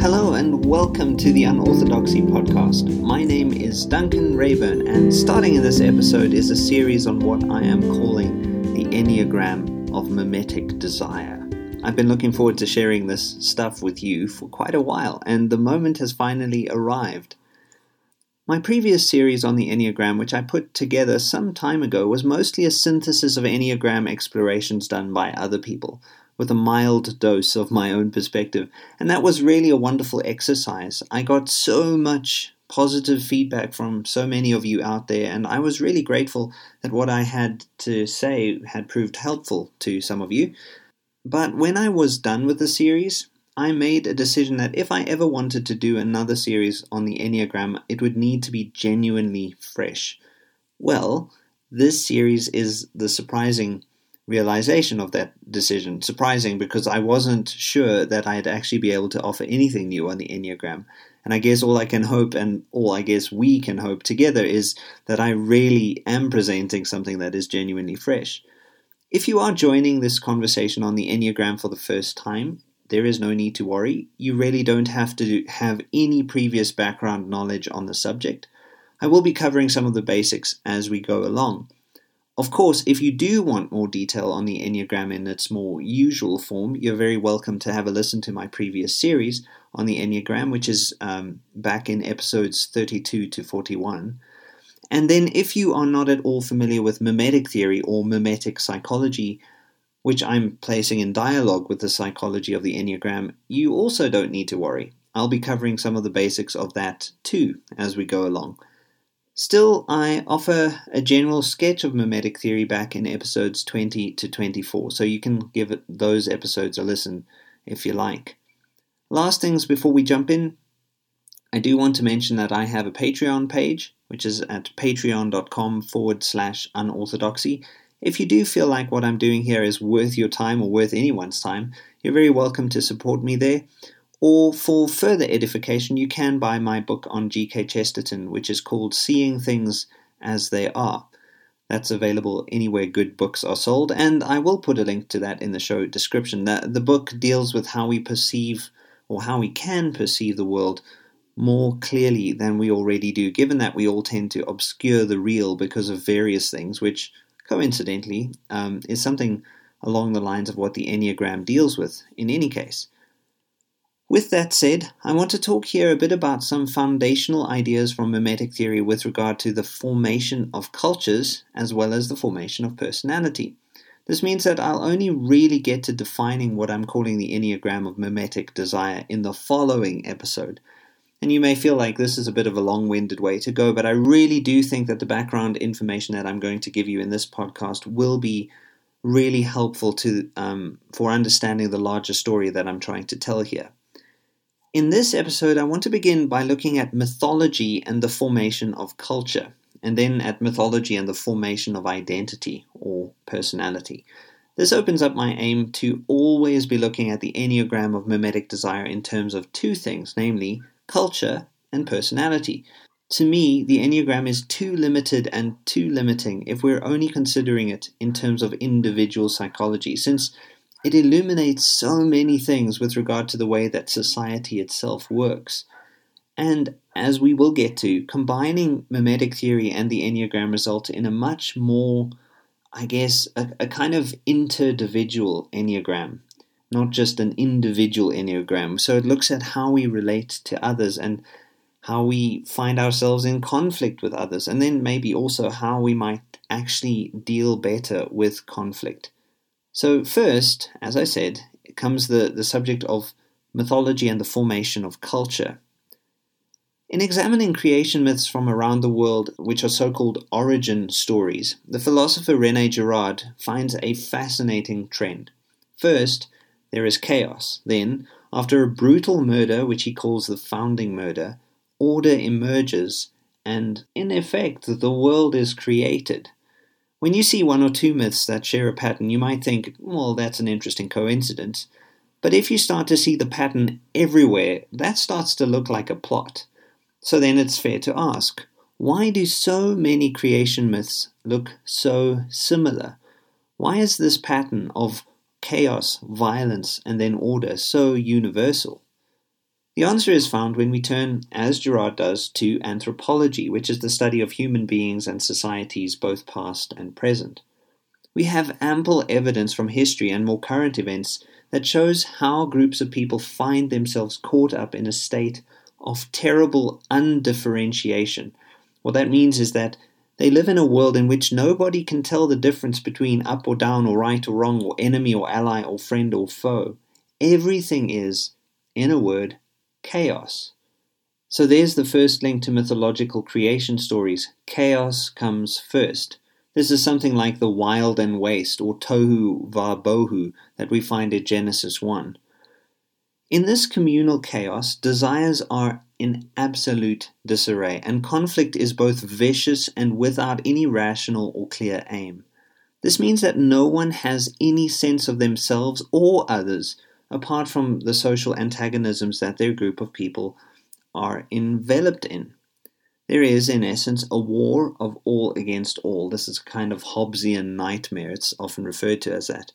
Hello and welcome to the Unorthodoxy podcast. My name is Duncan Reyburn, and starting in this episode is a series on what I am calling the Enneagram of Mimetic Desire. I've been looking forward to sharing this stuff with you for quite a while, and the moment has finally arrived. My previous series on the Enneagram, which I put together some time ago, was mostly a synthesis of Enneagram explorations done by other people with a mild dose of my own perspective. And that was really a wonderful exercise. I got so much positive feedback from so many of you out there, and I was really grateful that what I had to say had proved helpful to some of you. But when I was done with the series, I made a decision that if I ever wanted to do another series on the Enneagram, it would need to be genuinely fresh. Well, this series is the surprising realization of that decision. Surprising because I wasn't sure that I'd actually be able to offer anything new on the Enneagram. And I guess all I can hope, and all I guess we can hope together, is that I really am presenting something that is genuinely fresh. If you are joining this conversation on the Enneagram for the first time, there is no need to worry. You really don't have to have any previous background knowledge on the subject. I will be covering some of the basics as we go along. Of course, if you do want more detail on the Enneagram in its more usual form, you're very welcome to have a listen to my previous series on the Enneagram, which is um, back in episodes 32 to 41. And then, if you are not at all familiar with mimetic theory or mimetic psychology, which I'm placing in dialogue with the psychology of the Enneagram, you also don't need to worry. I'll be covering some of the basics of that too as we go along. Still, I offer a general sketch of mimetic theory back in episodes 20 to 24, so you can give those episodes a listen if you like. Last things before we jump in, I do want to mention that I have a Patreon page, which is at patreon.com forward slash unorthodoxy. If you do feel like what I'm doing here is worth your time or worth anyone's time, you're very welcome to support me there. Or for further edification, you can buy my book on G.K. Chesterton, which is called Seeing Things as They Are. That's available anywhere good books are sold, and I will put a link to that in the show description. The, the book deals with how we perceive or how we can perceive the world more clearly than we already do, given that we all tend to obscure the real because of various things, which coincidentally um, is something along the lines of what the Enneagram deals with in any case. With that said, I want to talk here a bit about some foundational ideas from mimetic theory with regard to the formation of cultures as well as the formation of personality. This means that I'll only really get to defining what I'm calling the Enneagram of mimetic desire in the following episode. And you may feel like this is a bit of a long winded way to go, but I really do think that the background information that I'm going to give you in this podcast will be really helpful to um, for understanding the larger story that I'm trying to tell here. In this episode, I want to begin by looking at mythology and the formation of culture, and then at mythology and the formation of identity or personality. This opens up my aim to always be looking at the Enneagram of mimetic desire in terms of two things, namely culture and personality. To me, the Enneagram is too limited and too limiting if we're only considering it in terms of individual psychology, since it illuminates so many things with regard to the way that society itself works. And as we will get to, combining mimetic theory and the Enneagram result in a much more, I guess, a, a kind of interdividual Enneagram, not just an individual Enneagram. So it looks at how we relate to others and how we find ourselves in conflict with others, and then maybe also how we might actually deal better with conflict. So, first, as I said, comes the, the subject of mythology and the formation of culture. In examining creation myths from around the world, which are so called origin stories, the philosopher Rene Girard finds a fascinating trend. First, there is chaos. Then, after a brutal murder, which he calls the founding murder, order emerges, and in effect, the world is created. When you see one or two myths that share a pattern, you might think, well, that's an interesting coincidence. But if you start to see the pattern everywhere, that starts to look like a plot. So then it's fair to ask, why do so many creation myths look so similar? Why is this pattern of chaos, violence, and then order so universal? The answer is found when we turn, as Girard does, to anthropology, which is the study of human beings and societies both past and present. We have ample evidence from history and more current events that shows how groups of people find themselves caught up in a state of terrible undifferentiation. What that means is that they live in a world in which nobody can tell the difference between up or down or right or wrong or enemy or ally or friend or foe. Everything is, in a word, chaos. So there's the first link to mythological creation stories. Chaos comes first. This is something like the wild and waste, or tohu va bohu, that we find in Genesis 1. In this communal chaos, desires are in absolute disarray, and conflict is both vicious and without any rational or clear aim. This means that no one has any sense of themselves or others apart from the social antagonisms that their group of people are enveloped in. There is, in essence, a war of all against all. This is a kind of Hobbesian nightmare, it's often referred to as that.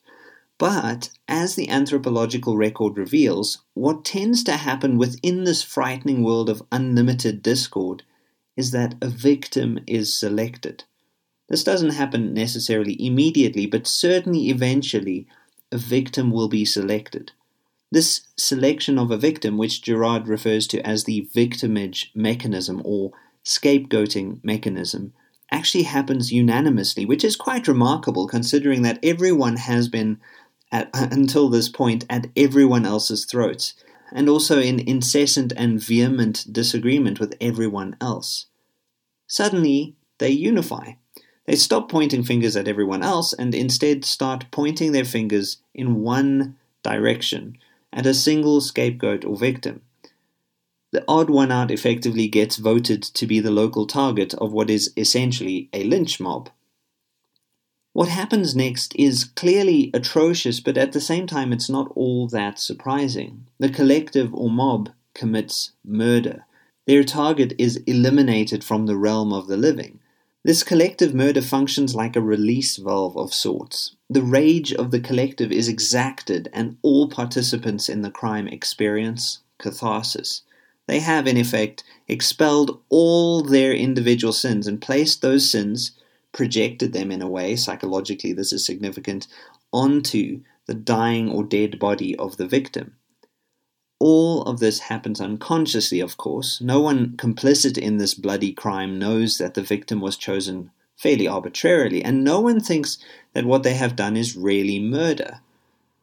But, as the anthropological record reveals, what tends to happen within this frightening world of unlimited discord is that a victim is selected. This doesn't happen necessarily immediately, but certainly eventually a victim will be selected. This selection of a victim, which Girard refers to as the victimage mechanism or scapegoating mechanism, actually happens unanimously, which is quite remarkable considering that everyone has been, at, until this point, at everyone else's throats, and also in incessant and vehement disagreement with everyone else. Suddenly, they unify. They stop pointing fingers at everyone else and instead start pointing their fingers in one direction at a single scapegoat or victim. The odd one out effectively gets voted to be the local target of what is essentially a lynch mob. What happens next is clearly atrocious, but at the same time, it's not all that surprising. The collective or mob commits murder. Their target is eliminated from the realm of the living. This collective murder functions like a release valve of sorts. The rage of the collective is exacted, and all participants in the crime experience catharsis. They have, in effect, expelled all their individual sins and placed those sins, projected them in a way, psychologically, this is significant, onto the dying or dead body of the victim. All of this happens unconsciously, of course. No one complicit in this bloody crime knows that the victim was chosen fairly arbitrarily, and no one thinks that what they have done is really murder.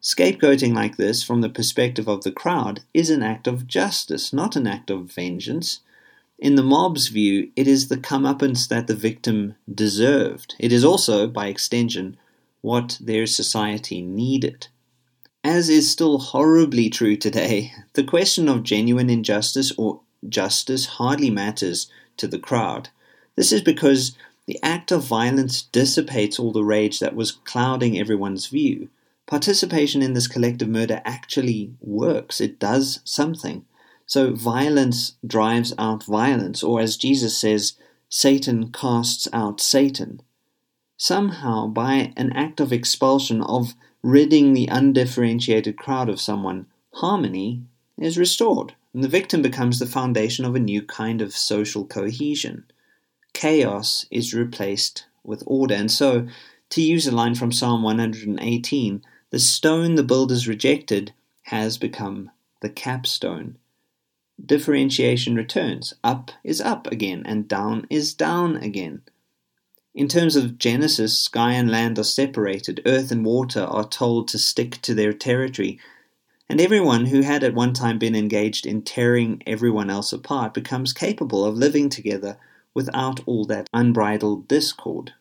Scapegoating like this, from the perspective of the crowd, is an act of justice, not an act of vengeance. In the mob's view, it is the comeuppance that the victim deserved. It is also, by extension, what their society needed. As is still horribly true today, the question of genuine injustice or justice hardly matters to the crowd. This is because the act of violence dissipates all the rage that was clouding everyone's view. Participation in this collective murder actually works, it does something. So violence drives out violence, or as Jesus says, Satan casts out Satan. Somehow, by an act of expulsion, of ridding the undifferentiated crowd of someone, harmony is restored, and the victim becomes the foundation of a new kind of social cohesion. Chaos is replaced with order, and so, to use a line from Psalm 118, the stone the builders rejected has become the capstone. Differentiation returns. Up is up again, and down is down again. In terms of Genesis, sky and land are separated, earth and water are told to stick to their territory, and everyone who had at one time been engaged in tearing everyone else apart becomes capable of living together without all that unbridled discord.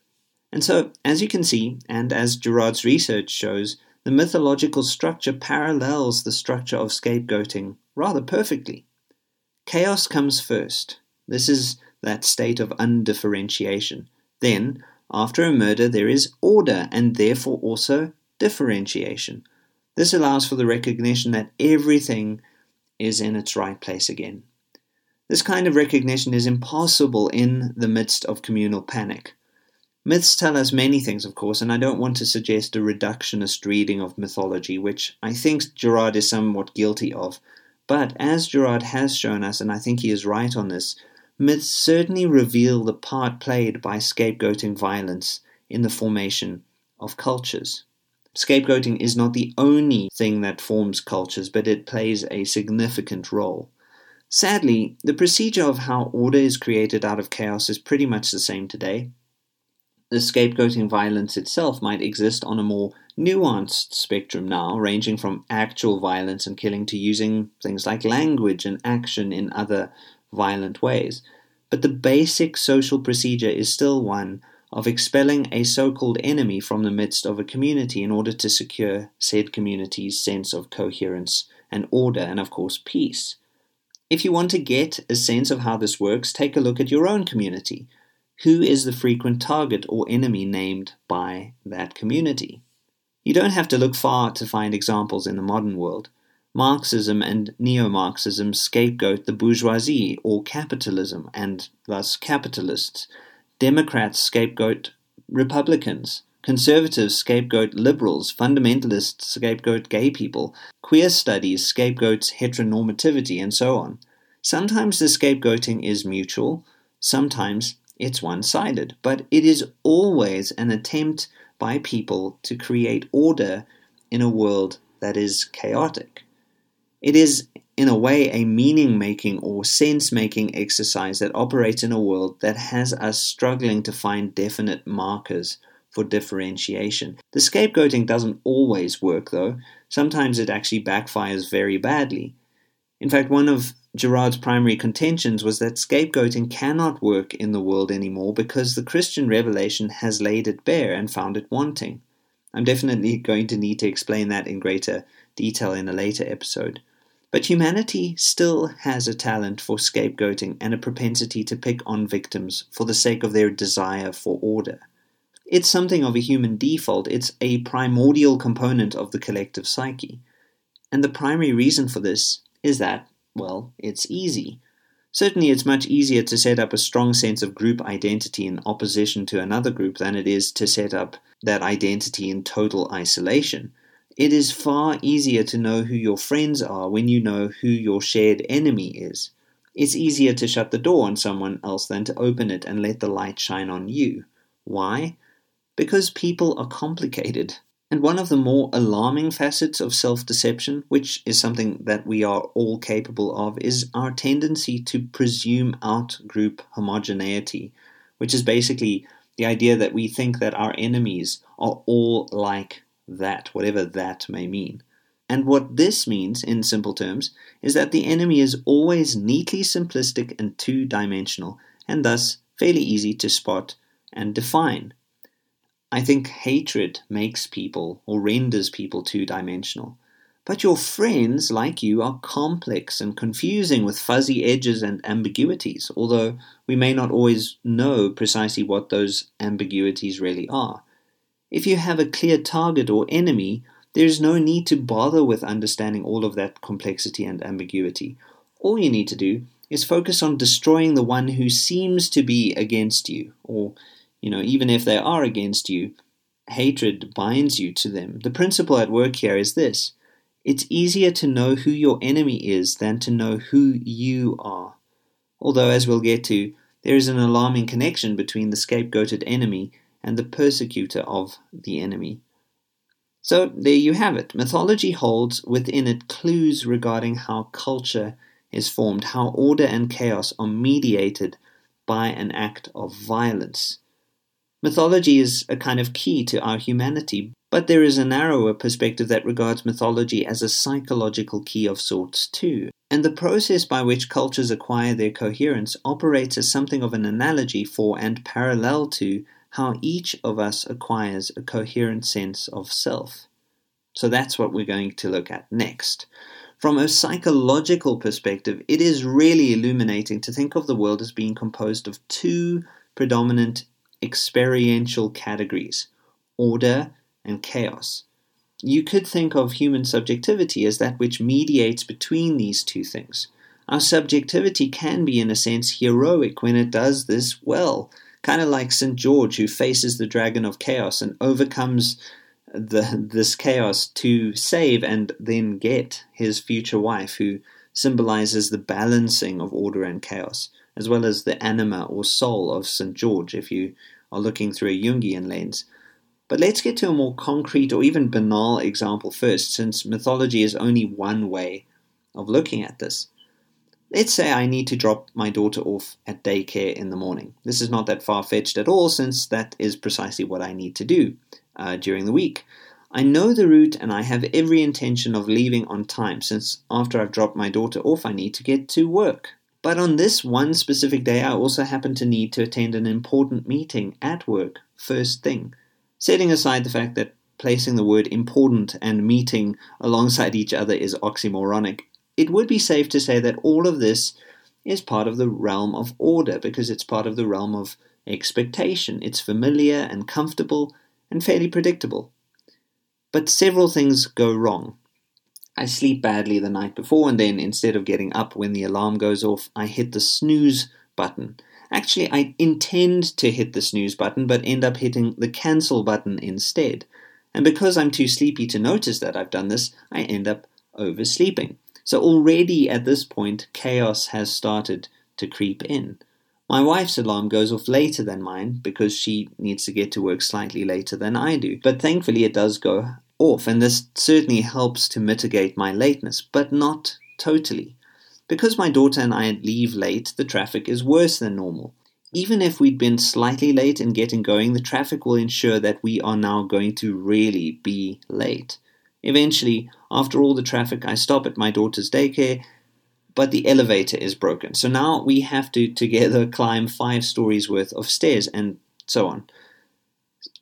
And so, as you can see, and as Girard's research shows, the mythological structure parallels the structure of scapegoating rather perfectly. Chaos comes first. This is that state of undifferentiation. Then, after a murder, there is order and therefore also differentiation. This allows for the recognition that everything is in its right place again. This kind of recognition is impossible in the midst of communal panic. Myths tell us many things, of course, and I don't want to suggest a reductionist reading of mythology, which I think Girard is somewhat guilty of. But as Girard has shown us, and I think he is right on this, myths certainly reveal the part played by scapegoating violence in the formation of cultures. Scapegoating is not the only thing that forms cultures, but it plays a significant role. Sadly, the procedure of how order is created out of chaos is pretty much the same today the scapegoating violence itself might exist on a more nuanced spectrum now, ranging from actual violence and killing to using things like language and action in other violent ways. But the basic social procedure is still one of expelling a so called enemy from the midst of a community in order to secure said community's sense of coherence and order, and of course, peace. If you want to get a sense of how this works, take a look at your own community. Who is the frequent target or enemy named by that community? You don't have to look far to find examples in the modern world. Marxism and neo Marxism scapegoat the bourgeoisie or capitalism and thus capitalists. Democrats scapegoat Republicans. Conservatives scapegoat liberals. Fundamentalists scapegoat gay people. Queer studies scapegoats heteronormativity, and so on. Sometimes the scapegoating is mutual, sometimes it's one sided, but it is always an attempt by people to create order in a world that is chaotic. It is, in a way, a meaning making or sense making exercise that operates in a world that has us struggling to find definite markers for differentiation. The scapegoating doesn't always work, though. Sometimes it actually backfires very badly. In fact, one of Girard's primary contentions was that scapegoating cannot work in the world anymore because the Christian revelation has laid it bare and found it wanting. I'm definitely going to need to explain that in greater detail in a later episode. But humanity still has a talent for scapegoating and a propensity to pick on victims for the sake of their desire for order. It's something of a human default, it's a primordial component of the collective psyche. And the primary reason for this is that well, it's easy. Certainly, it's much easier to set up a strong sense of group identity in opposition to another group than it is to set up that identity in total isolation. It is far easier to know who your friends are when you know who your shared enemy is. It's easier to shut the door on someone else than to open it and let the light shine on you. Why? Because people are complicated. And one of the more alarming facets of self deception, which is something that we are all capable of, is our tendency to presume out group homogeneity, which is basically the idea that we think that our enemies are all like that, whatever that may mean. And what this means, in simple terms, is that the enemy is always neatly simplistic and two dimensional, and thus fairly easy to spot and define. I think hatred makes people or renders people two dimensional. But your friends, like you, are complex and confusing with fuzzy edges and ambiguities, although we may not always know precisely what those ambiguities really are. If you have a clear target or enemy, there is no need to bother with understanding all of that complexity and ambiguity. All you need to do is focus on destroying the one who seems to be against you, or you know, even if they are against you, hatred binds you to them. The principle at work here is this it's easier to know who your enemy is than to know who you are. Although, as we'll get to, there is an alarming connection between the scapegoated enemy and the persecutor of the enemy. So, there you have it. Mythology holds within it clues regarding how culture is formed, how order and chaos are mediated by an act of violence. Mythology is a kind of key to our humanity, but there is a narrower perspective that regards mythology as a psychological key of sorts too. And the process by which cultures acquire their coherence operates as something of an analogy for and parallel to how each of us acquires a coherent sense of self. So that's what we're going to look at next. From a psychological perspective, it is really illuminating to think of the world as being composed of two predominant experiential categories order and chaos. You could think of human subjectivity as that which mediates between these two things. Our subjectivity can be, in a sense, heroic when it does this well, kind of like St. George, who faces the dragon of chaos and overcomes the, this chaos to save and then get his future wife, who symbolizes the balancing of order and chaos, as well as the anima or soul of St. George, if you are looking through a Jungian lens. But let's get to a more concrete or even banal example first, since mythology is only one way of looking at this. Let's say I need to drop my daughter off at daycare in the morning. This is not that far fetched at all, since that is precisely what I need to do uh, during the week. I know the route and I have every intention of leaving on time, since after I've dropped my daughter off, I need to get to work. But on this one specific day, I also happen to need to attend an important meeting at work first thing. Setting aside the fact that placing the word important and meeting alongside each other is oxymoronic, it would be safe to say that all of this is part of the realm of order because it's part of the realm of expectation. It's familiar and comfortable and fairly predictable. But several things go wrong. I sleep badly the night before, and then instead of getting up when the alarm goes off, I hit the snooze button. Actually, I intend to hit the snooze button, but end up hitting the cancel button instead. And because I'm too sleepy to notice that I've done this, I end up oversleeping. So already at this point, chaos has started to creep in. My wife's alarm goes off later than mine because she needs to get to work slightly later than I do. But thankfully, it does go off, and this certainly helps to mitigate my lateness, but not totally. Because my daughter and I leave late, the traffic is worse than normal. Even if we'd been slightly late in getting going, the traffic will ensure that we are now going to really be late. Eventually, after all the traffic, I stop at my daughter's daycare but the elevator is broken. So now we have to together climb five stories worth of stairs and so on.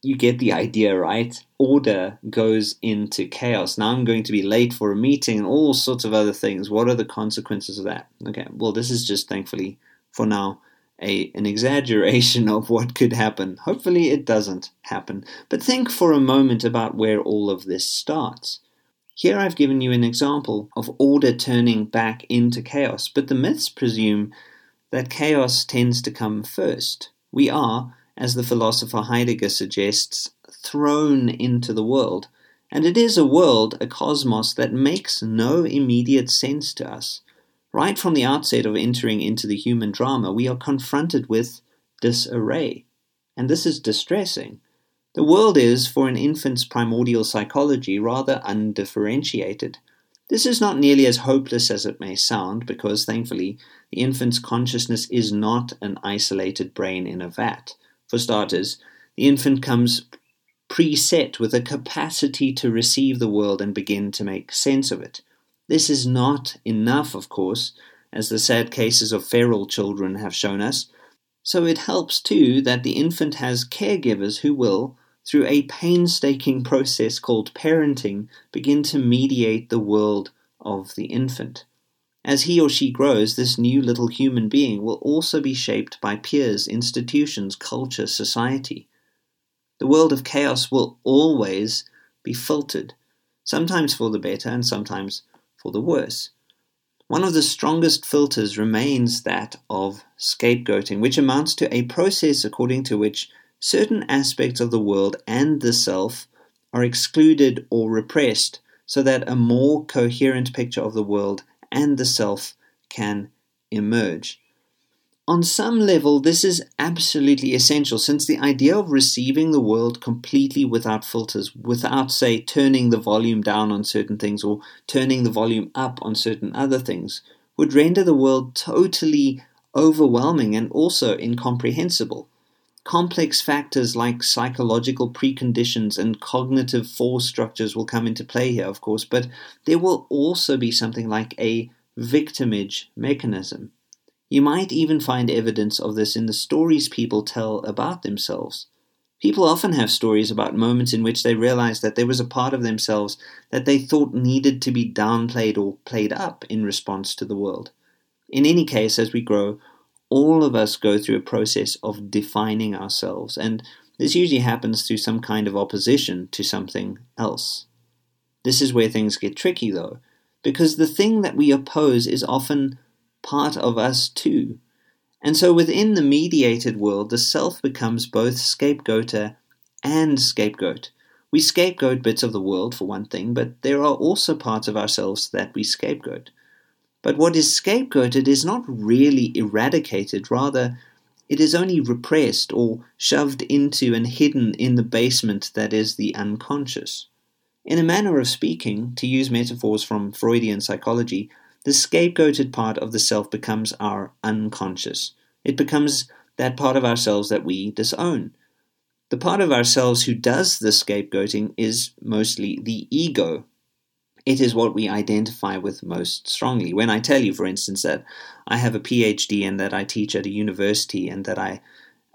You get the idea, right? Order goes into chaos. Now I'm going to be late for a meeting and all sorts of other things. What are the consequences of that? Okay, well, this is just thankfully for now a, an exaggeration of what could happen. Hopefully, it doesn't happen. But think for a moment about where all of this starts. Here I've given you an example of order turning back into chaos, but the myths presume that chaos tends to come first. We are, as the philosopher Heidegger suggests, thrown into the world, and it is a world, a cosmos, that makes no immediate sense to us. Right from the outset of entering into the human drama, we are confronted with disarray, and this is distressing. The world is, for an infant's primordial psychology, rather undifferentiated. This is not nearly as hopeless as it may sound, because thankfully the infant's consciousness is not an isolated brain in a vat. For starters, the infant comes preset with a capacity to receive the world and begin to make sense of it. This is not enough, of course, as the sad cases of feral children have shown us. So it helps too that the infant has caregivers who will, through a painstaking process called parenting, begin to mediate the world of the infant. As he or she grows, this new little human being will also be shaped by peers, institutions, culture, society. The world of chaos will always be filtered, sometimes for the better and sometimes for the worse. One of the strongest filters remains that of scapegoating, which amounts to a process according to which certain aspects of the world and the self are excluded or repressed so that a more coherent picture of the world and the self can emerge. On some level, this is absolutely essential since the idea of receiving the world completely without filters, without, say, turning the volume down on certain things or turning the volume up on certain other things, would render the world totally overwhelming and also incomprehensible. Complex factors like psychological preconditions and cognitive force structures will come into play here, of course, but there will also be something like a victimage mechanism. You might even find evidence of this in the stories people tell about themselves. People often have stories about moments in which they realized that there was a part of themselves that they thought needed to be downplayed or played up in response to the world. In any case, as we grow, all of us go through a process of defining ourselves, and this usually happens through some kind of opposition to something else. This is where things get tricky, though, because the thing that we oppose is often part of us too. And so within the mediated world, the self becomes both scapegoater and scapegoat. We scapegoat bits of the world, for one thing, but there are also parts of ourselves that we scapegoat. But what is scapegoated is not really eradicated, rather, it is only repressed or shoved into and hidden in the basement that is the unconscious. In a manner of speaking, to use metaphors from Freudian psychology, the scapegoated part of the self becomes our unconscious. It becomes that part of ourselves that we disown. The part of ourselves who does the scapegoating is mostly the ego. It is what we identify with most strongly. When I tell you, for instance, that I have a PhD and that I teach at a university and that I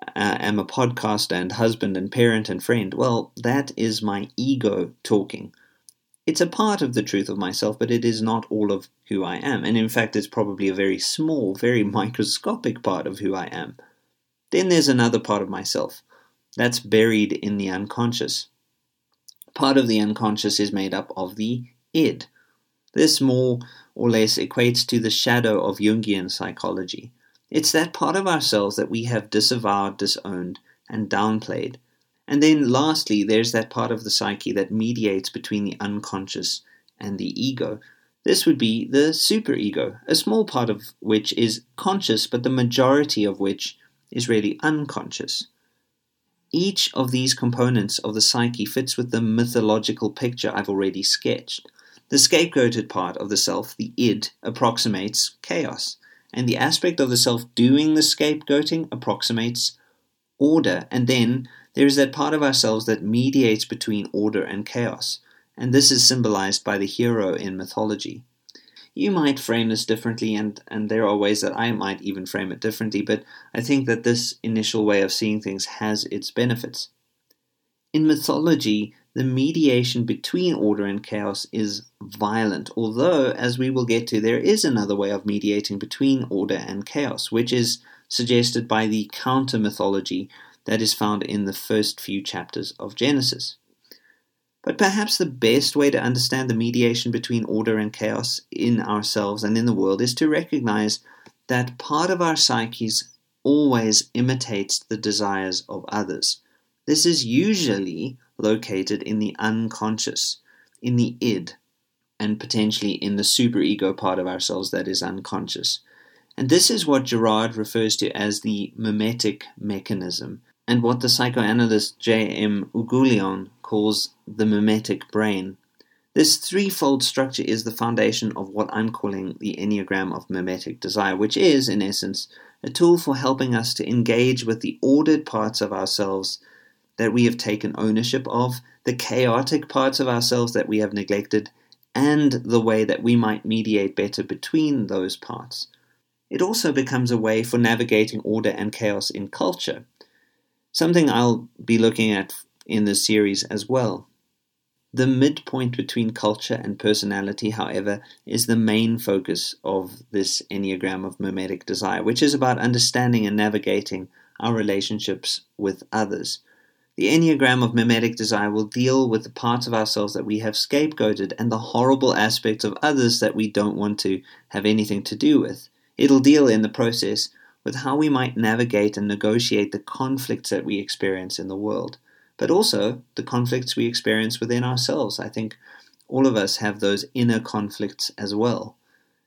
uh, am a podcaster and husband and parent and friend, well, that is my ego talking. It's a part of the truth of myself, but it is not all of who I am. And in fact, it's probably a very small, very microscopic part of who I am. Then there's another part of myself that's buried in the unconscious. Part of the unconscious is made up of the id. This more or less equates to the shadow of Jungian psychology. It's that part of ourselves that we have disavowed, disowned, and downplayed, and then lastly, there's that part of the psyche that mediates between the unconscious and the ego. This would be the superego, a small part of which is conscious, but the majority of which is really unconscious. Each of these components of the psyche fits with the mythological picture I've already sketched. The scapegoated part of the self, the id, approximates chaos, and the aspect of the self doing the scapegoating approximates order, and then there is that part of ourselves that mediates between order and chaos, and this is symbolized by the hero in mythology. You might frame this differently, and, and there are ways that I might even frame it differently, but I think that this initial way of seeing things has its benefits. In mythology, the mediation between order and chaos is violent, although, as we will get to, there is another way of mediating between order and chaos, which is suggested by the counter mythology that is found in the first few chapters of Genesis. But perhaps the best way to understand the mediation between order and chaos in ourselves and in the world is to recognize that part of our psyches always imitates the desires of others. This is usually located in the unconscious, in the id, and potentially in the superego part of ourselves that is unconscious. And this is what Girard refers to as the mimetic mechanism, and what the psychoanalyst J. M. Oughourlian calls the mimetic brain. This threefold structure is the foundation of what I'm calling the Enneagram of mimetic desire, which is, in essence, a tool for helping us to engage with the ordered parts of ourselves that we have taken ownership of, the chaotic parts of ourselves that we have neglected, and the way that we might mediate better between those parts. It also becomes a way for navigating order and chaos in culture something I'll be looking at in this series as well. The midpoint between culture and personality, however, is the main focus of this Enneagram of mimetic desire, which is about understanding and navigating our relationships with others. The Enneagram of mimetic desire will deal with the parts of ourselves that we have scapegoated and the horrible aspects of others that we don't want to have anything to do with. It'll deal in the process with how we might navigate and negotiate the conflicts that we experience in the world, but also the conflicts we experience within ourselves. I think all of us have those inner conflicts as well.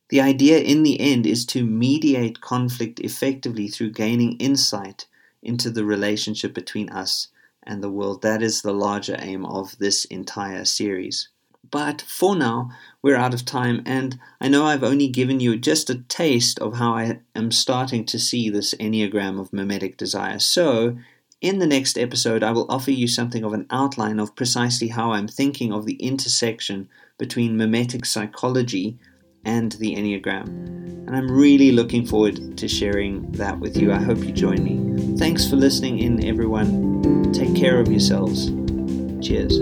The idea in the end is to mediate conflict effectively through gaining insight into the relationship between us and the world. That is the larger aim of this entire series. But for now, we're out of time, and I know I've only given you just a taste of how I am starting to see this Enneagram of mimetic desire. So, in the next episode, I will offer you something of an outline of precisely how I'm thinking of the intersection between mimetic psychology and the Enneagram. And I'm really looking forward to sharing that with you. I hope you join me. Thanks for listening in, everyone. Take care of yourselves. Cheers.